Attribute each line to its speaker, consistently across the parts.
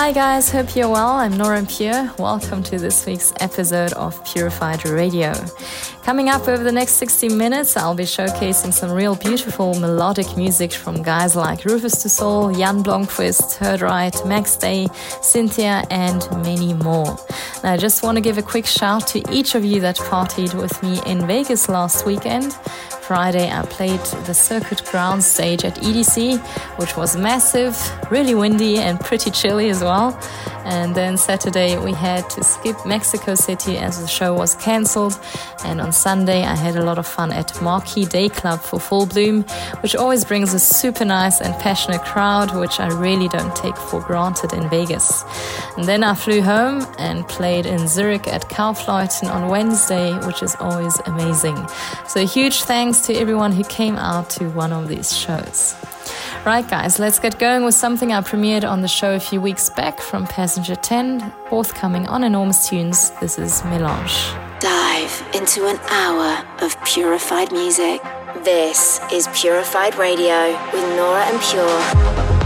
Speaker 1: Hi guys, hope you're well. I'm Nora Pure. Welcome to this week's episode of Purified Radio. Coming up over the next 60 minutes, I'll be showcasing some real beautiful melodic music from guys like Rufus Du Jan Blomqvist, Heard Right, Max Day, Cynthia, and many more. Now, I just want to give a quick shout to each of you that partied with me in Vegas last weekend. Friday, I played the Circuit Ground stage at EDC, which was massive, really windy, and pretty chilly as well. And then Saturday, we had to skip Mexico City as the show was cancelled. And on Sunday, I had a lot of fun at Marquee Day Club for Full Bloom, which always brings a super nice and passionate crowd, which I really don't take for granted in Vegas. And then I flew home and played in Zurich at Kaufleuten on Wednesday, which is always amazing. So, huge thanks to everyone who came out to one of these shows. Right, guys, let's get going with something I premiered on the show a few weeks back from Passenger 10, forthcoming on Enormous Tunes. This is Melange.
Speaker 2: Dive into an hour of purified music. This is Purified Radio with Nora En Pure.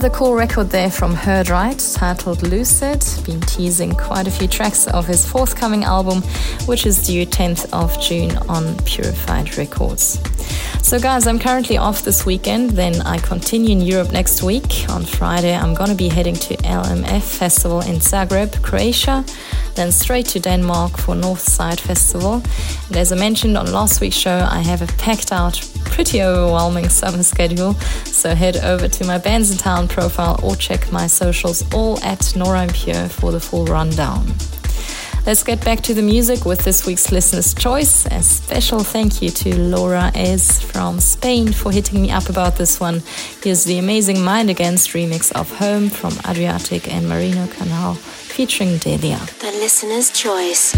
Speaker 1: Another cool record there from Heard Right, titled Lucid. Been teasing quite a few tracks of his forthcoming album, which is due 10th of June on Purified Records. So, guys, I'm currently off this weekend. Then I continue in Europe next week. On Friday, I'm gonna be heading to LMF Festival in Zagreb, Croatia then straight to Denmark for Northside Festival. And as I mentioned on last week's show, I have a packed out, pretty overwhelming summer schedule. So head over to my Bandsintown profile or check my socials all at Nora En Pure for the full rundown. Let's get back to the music with this week's listener's choice. A special thank you to Laura Ez from Spain for hitting me up about this one. Here's the amazing Mind Against remix of Home from Adriatique and Marino Canal featuring Delia.
Speaker 2: The listener's choice.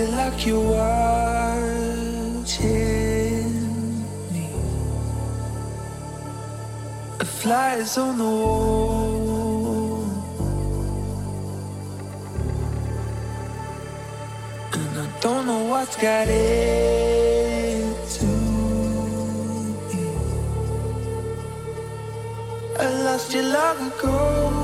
Speaker 3: feel like you're watching me. a fly is on the wall, and I don't know what's got into me. I lost you long ago.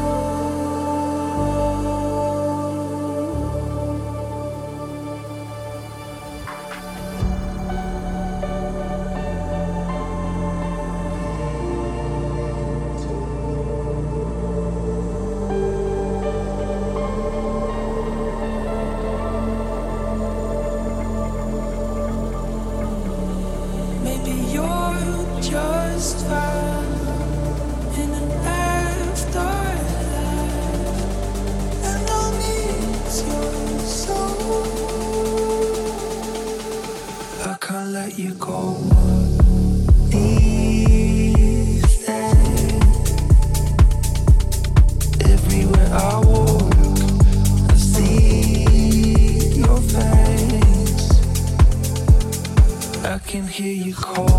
Speaker 3: hear you call.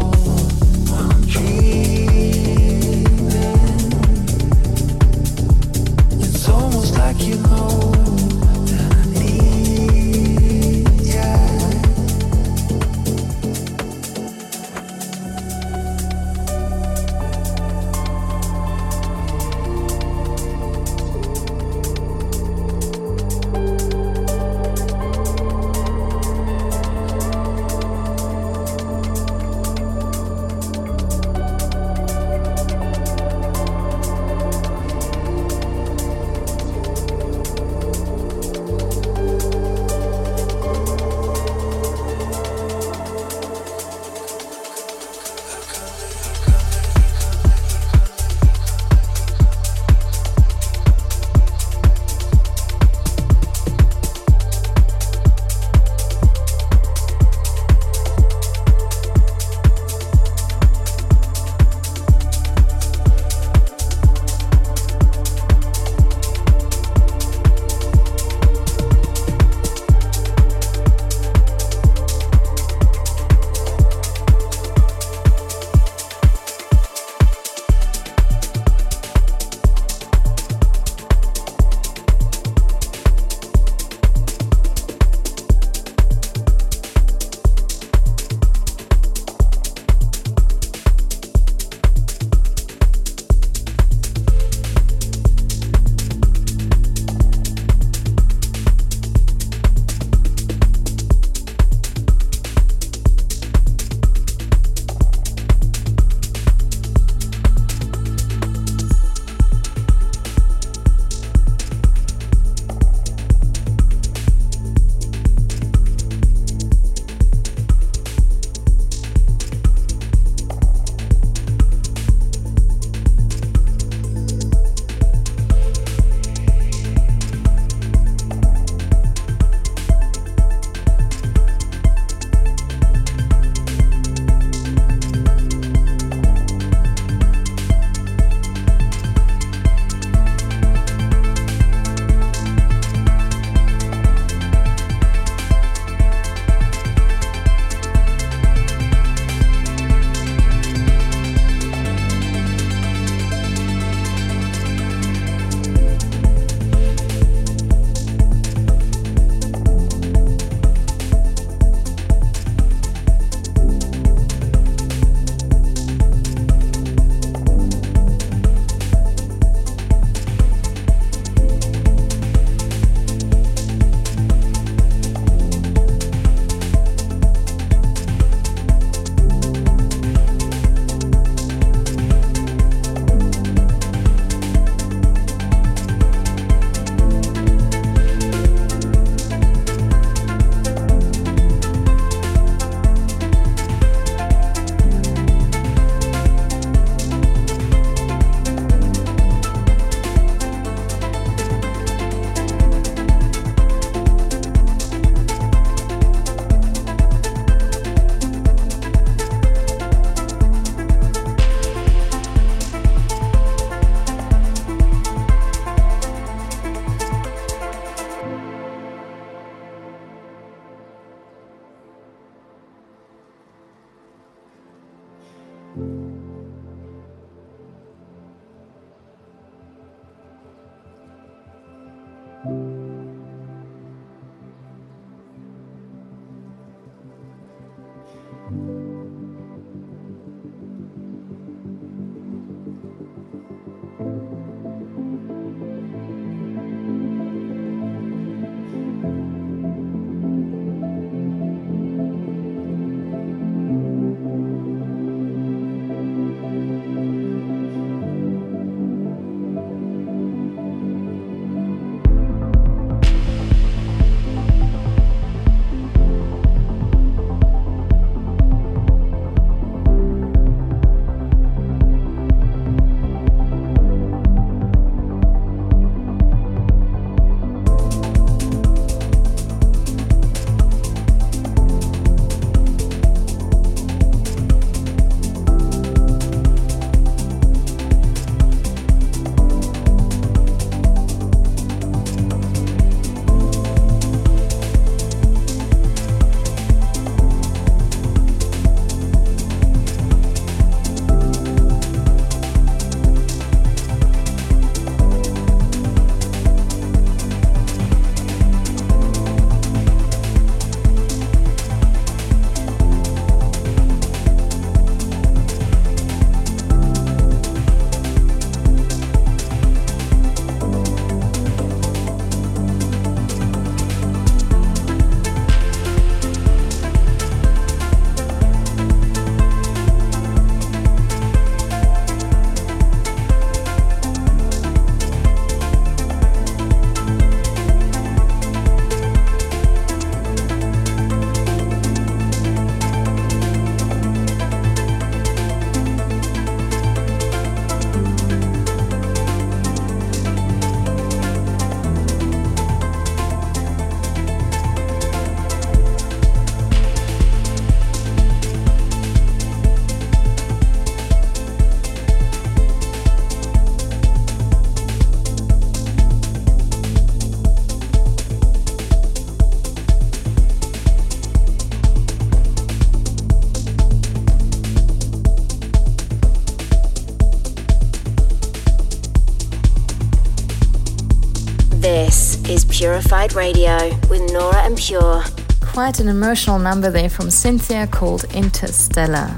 Speaker 2: Purified Radio with Nora En Pure.
Speaker 1: Quite an emotional number there from Cynthia called Interstellar.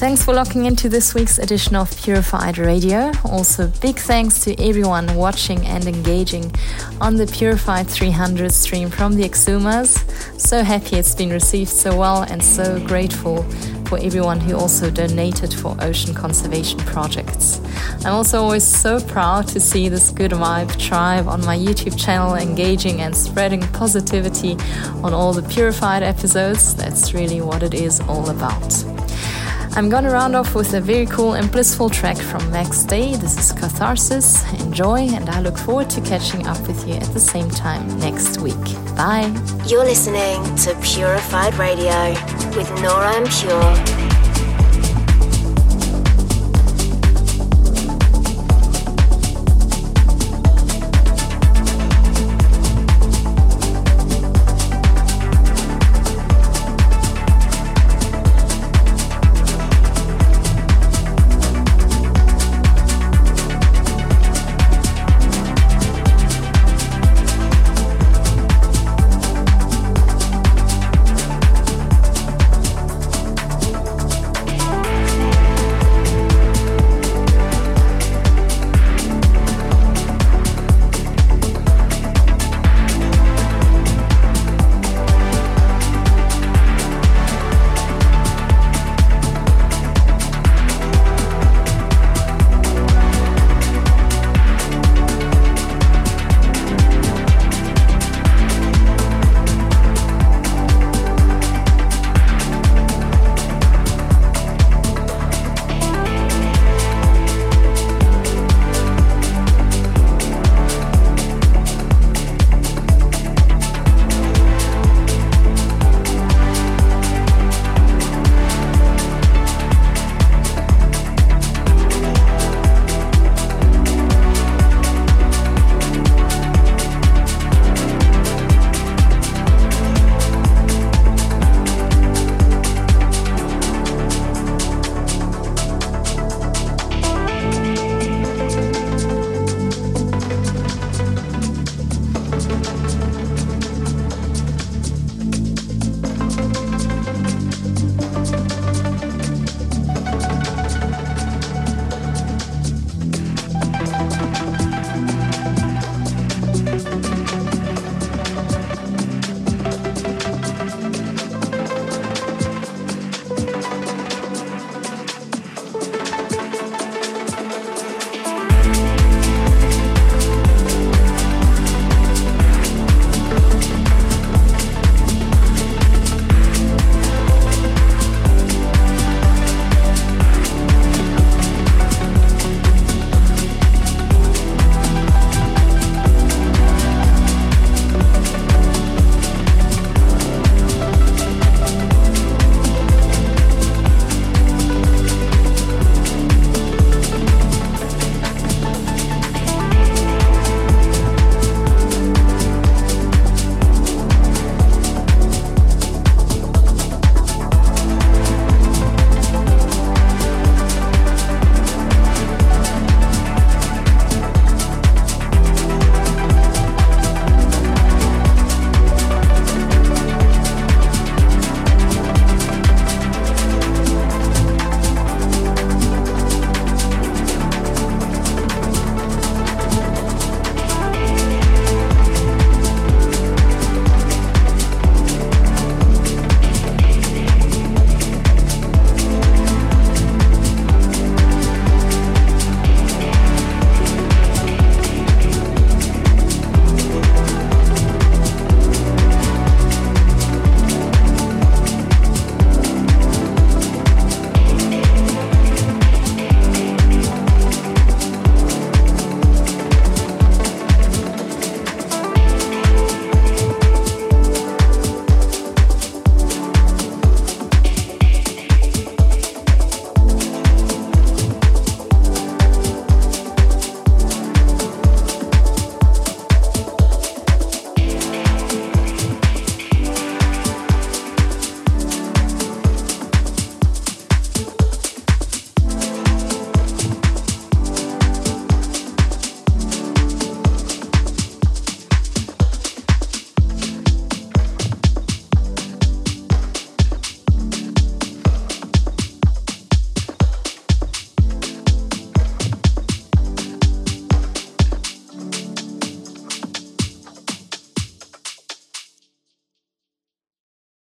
Speaker 1: Thanks for locking into this week's edition of Purified Radio. Also, big thanks to everyone watching and engaging on the Purified 300 stream from the Exumas. So happy it's been received so well and so grateful for everyone who also donated for ocean conservation projects. I'm also always so proud to see this good vibe tribe on my YouTube channel engaging and spreading positivity on all the purified episodes. That's really what it is all about. I'm gonna round off with a very cool and blissful track from Max Day. This is Catharsis. Enjoy, and I look forward to catching up with you at the same time next week. Bye.
Speaker 2: You're listening to Purified Radio with Nora En Pure.